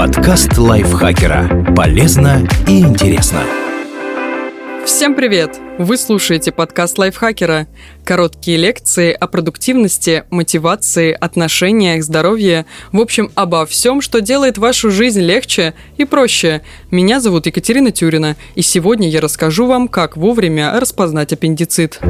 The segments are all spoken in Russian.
Подкаст лайфхакера. Полезно и интересно. Всем привет! Вы слушаете подкаст лайфхакера. Короткие лекции о продуктивности, мотивации, отношениях, здоровье. В общем, обо всем, что делает вашу жизнь легче и проще. Меня зовут Екатерина Тюрина, и сегодня я расскажу вам, как вовремя распознать аппендицит.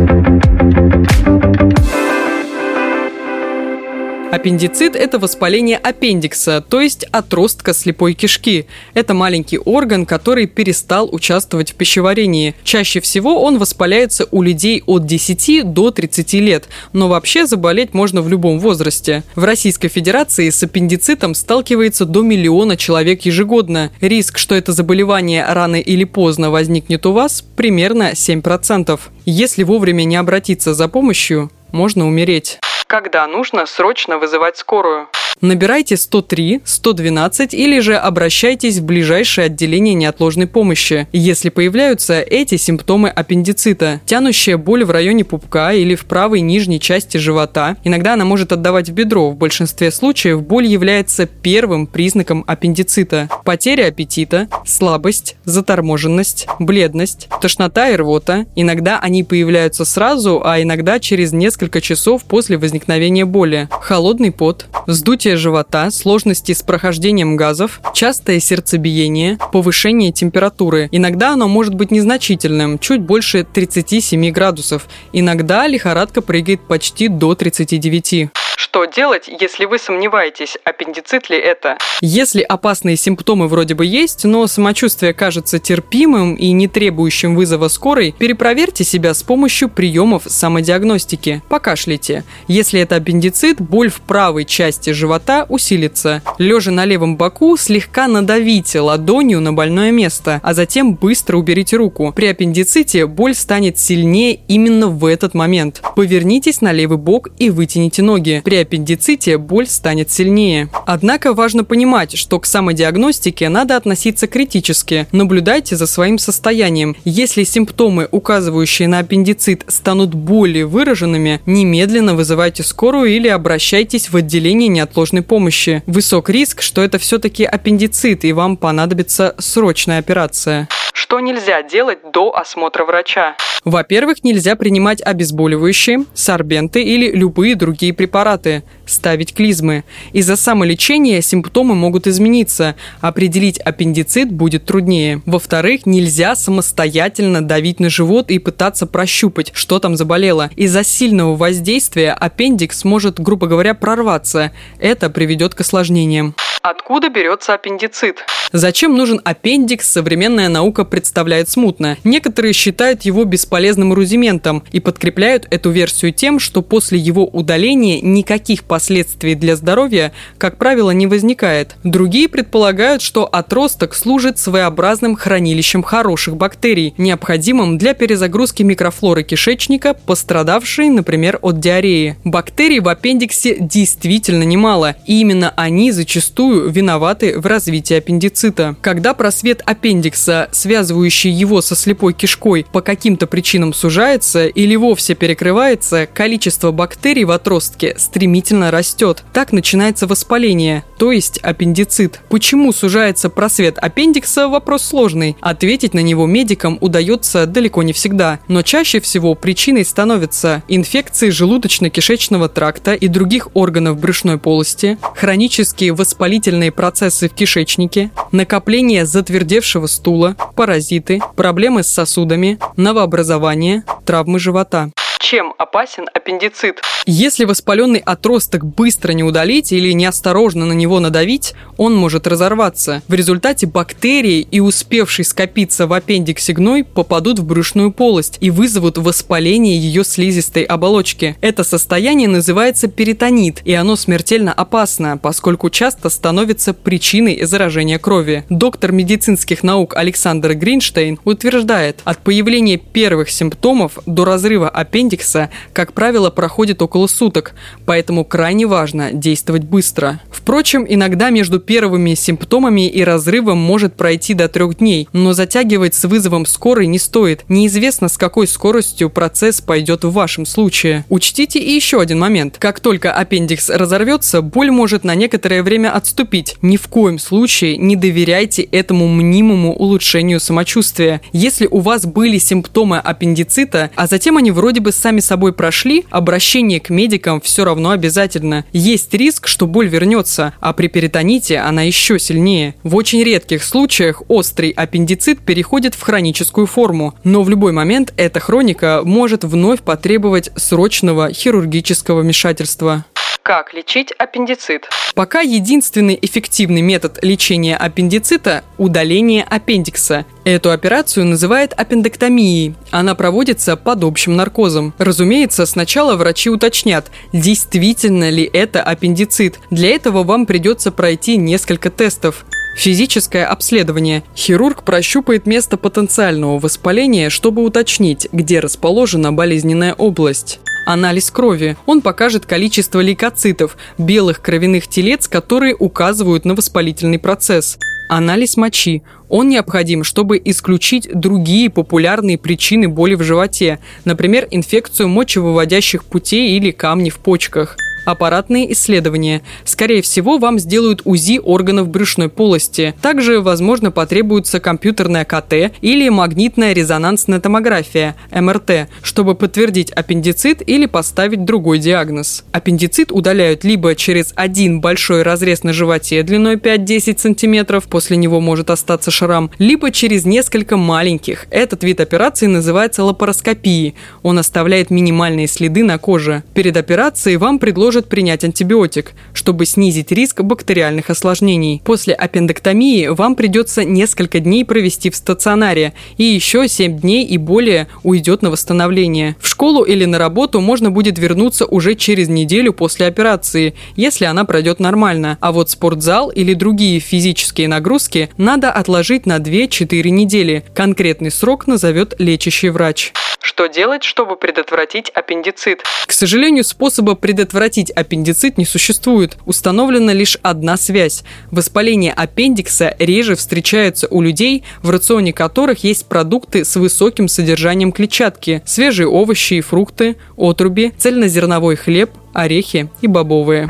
Аппендицит – это воспаление аппендикса, то есть отростка слепой кишки. Это маленький орган, который перестал участвовать в пищеварении. Чаще всего он воспаляется у людей от 10 до 30 лет, но вообще заболеть можно в любом возрасте. В Российской Федерации с аппендицитом сталкивается до миллиона человек ежегодно. Риск, что это заболевание рано или поздно возникнет у вас, примерно 7%. Если вовремя не обратиться за помощью, можно умереть когда нужно срочно вызывать скорую. Набирайте 103, 112 или же обращайтесь в ближайшее отделение неотложной помощи, если появляются эти симптомы аппендицита. Тянущая боль в районе пупка или в правой нижней части живота. Иногда она может отдавать в бедро. В большинстве случаев боль является первым признаком аппендицита. Потеря аппетита, слабость, заторможенность, бледность, тошнота и рвота. Иногда они появляются сразу, а иногда через несколько часов после возникновения боли. Холодный пот, вздутие живота, сложности с прохождением газов, частое сердцебиение, повышение температуры. Иногда оно может быть незначительным, чуть больше 37 градусов. Иногда лихорадка прыгает почти до 39. Что делать, если вы сомневаетесь, аппендицит ли это? Если опасные симптомы вроде бы есть, но самочувствие кажется терпимым и не требующим вызова скорой, перепроверьте себя с помощью приемов самодиагностики. Покашляйте. Если это аппендицит, боль в правой части живота усилится. Лежа на левом боку, слегка надавите ладонью на больное место, а затем быстро уберите руку. При аппендиците боль станет сильнее именно в этот момент. Повернитесь на левый бок и вытяните ноги при аппендиците боль станет сильнее. Однако важно понимать, что к самодиагностике надо относиться критически. Наблюдайте за своим состоянием. Если симптомы, указывающие на аппендицит, станут более выраженными, немедленно вызывайте скорую или обращайтесь в отделение неотложной помощи. Высок риск, что это все-таки аппендицит и вам понадобится срочная операция. Что нельзя делать до осмотра врача? Во-первых, нельзя принимать обезболивающие, сорбенты или любые другие препараты, ставить клизмы. Из-за самолечения симптомы могут измениться, определить аппендицит будет труднее. Во-вторых, нельзя самостоятельно давить на живот и пытаться прощупать, что там заболело. Из-за сильного воздействия аппендикс может, грубо говоря, прорваться. Это приведет к осложнениям. Откуда берется аппендицит? Зачем нужен аппендикс, современная наука представляет смутно. Некоторые считают его бесполезным рудиментом и подкрепляют эту версию тем, что после его удаления никаких последствий для здоровья, как правило, не возникает. Другие предполагают, что отросток служит своеобразным хранилищем хороших бактерий, необходимым для перезагрузки микрофлоры кишечника, пострадавшей, например, от диареи. Бактерий в аппендиксе действительно немало, и именно они зачастую виноваты в развитии аппендицита. Когда просвет аппендикса, связывающий его со слепой кишкой, по каким-то причинам сужается или вовсе перекрывается, количество бактерий в отростке стремительно растет. Так начинается воспаление, то есть аппендицит. Почему сужается просвет аппендикса – вопрос сложный. Ответить на него медикам удается далеко не всегда. Но чаще всего причиной становятся инфекции желудочно-кишечного тракта и других органов брюшной полости, хронические воспалительные процессы в кишечнике, накопление затвердевшего стула, паразиты, проблемы с сосудами, новообразование, травмы живота. Чем опасен аппендицит? Если воспаленный отросток быстро не удалить или неосторожно на него надавить, он может разорваться. В результате бактерии и успевший скопиться в аппендиксе гной попадут в брюшную полость и вызовут воспаление ее слизистой оболочки. Это состояние называется перитонит, и оно смертельно опасно, поскольку часто становится причиной заражения крови. Доктор медицинских наук Александр Гринштейн утверждает, от появления первых симптомов до разрыва аппендикса аппендикса, как правило, проходит около суток, поэтому крайне важно действовать быстро. Впрочем, иногда между первыми симптомами и разрывом может пройти до трех дней, но затягивать с вызовом скорой не стоит. Неизвестно, с какой скоростью процесс пойдет в вашем случае. Учтите и еще один момент. Как только аппендикс разорвется, боль может на некоторое время отступить. Ни в коем случае не доверяйте этому мнимому улучшению самочувствия. Если у вас были симптомы аппендицита, а затем они вроде бы сами собой прошли, обращение к медикам все равно обязательно. Есть риск, что боль вернется, а при перитоните она еще сильнее. В очень редких случаях острый аппендицит переходит в хроническую форму, но в любой момент эта хроника может вновь потребовать срочного хирургического вмешательства. Как лечить аппендицит? Пока единственный эффективный метод лечения аппендицита – удаление аппендикса. Эту операцию называют аппендэктомией. Она проводится под общим наркозом. Разумеется, сначала врачи уточнят, действительно ли это аппендицит. Для этого вам придется пройти несколько тестов. Физическое обследование. Хирург прощупает место потенциального воспаления, чтобы уточнить, где расположена болезненная область анализ крови. Он покажет количество лейкоцитов, белых кровяных телец, которые указывают на воспалительный процесс. Анализ мочи. Он необходим, чтобы исключить другие популярные причины боли в животе, например, инфекцию мочевыводящих путей или камни в почках – аппаратные исследования. Скорее всего, вам сделают УЗИ органов брюшной полости. Также, возможно, потребуется компьютерная КТ или магнитная резонансная томография, МРТ, чтобы подтвердить аппендицит или поставить другой диагноз. Аппендицит удаляют либо через один большой разрез на животе длиной 5-10 см, после него может остаться шрам, либо через несколько маленьких. Этот вид операции называется лапароскопией. Он оставляет минимальные следы на коже. Перед операцией вам предложат может принять антибиотик, чтобы снизить риск бактериальных осложнений. После аппендэктомии вам придется несколько дней провести в стационаре, и еще 7 дней и более уйдет на восстановление. В школу или на работу можно будет вернуться уже через неделю после операции, если она пройдет нормально. А вот спортзал или другие физические нагрузки надо отложить на 2-4 недели. Конкретный срок назовет лечащий врач. Что делать, чтобы предотвратить аппендицит? К сожалению, способа предотвратить аппендицит не существует. Установлена лишь одна связь. Воспаление аппендикса реже встречается у людей, в рационе которых есть продукты с высоким содержанием клетчатки, свежие овощи и фрукты, отруби, цельнозерновой хлеб, орехи и бобовые.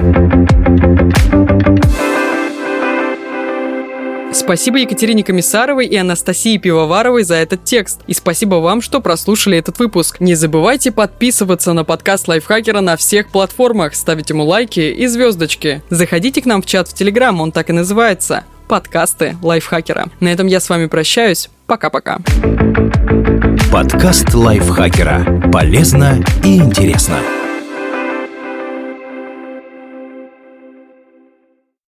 Спасибо Екатерине Комиссаровой и Анастасии Пивоваровой за этот текст. И спасибо вам, что прослушали этот выпуск. Не забывайте подписываться на подкаст Лайфхакера на всех платформах, ставить ему лайки и звездочки. Заходите к нам в чат в Телеграм, он так и называется. Подкасты Лайфхакера. На этом я с вами прощаюсь. Пока-пока. Подкаст Лайфхакера. Полезно и интересно.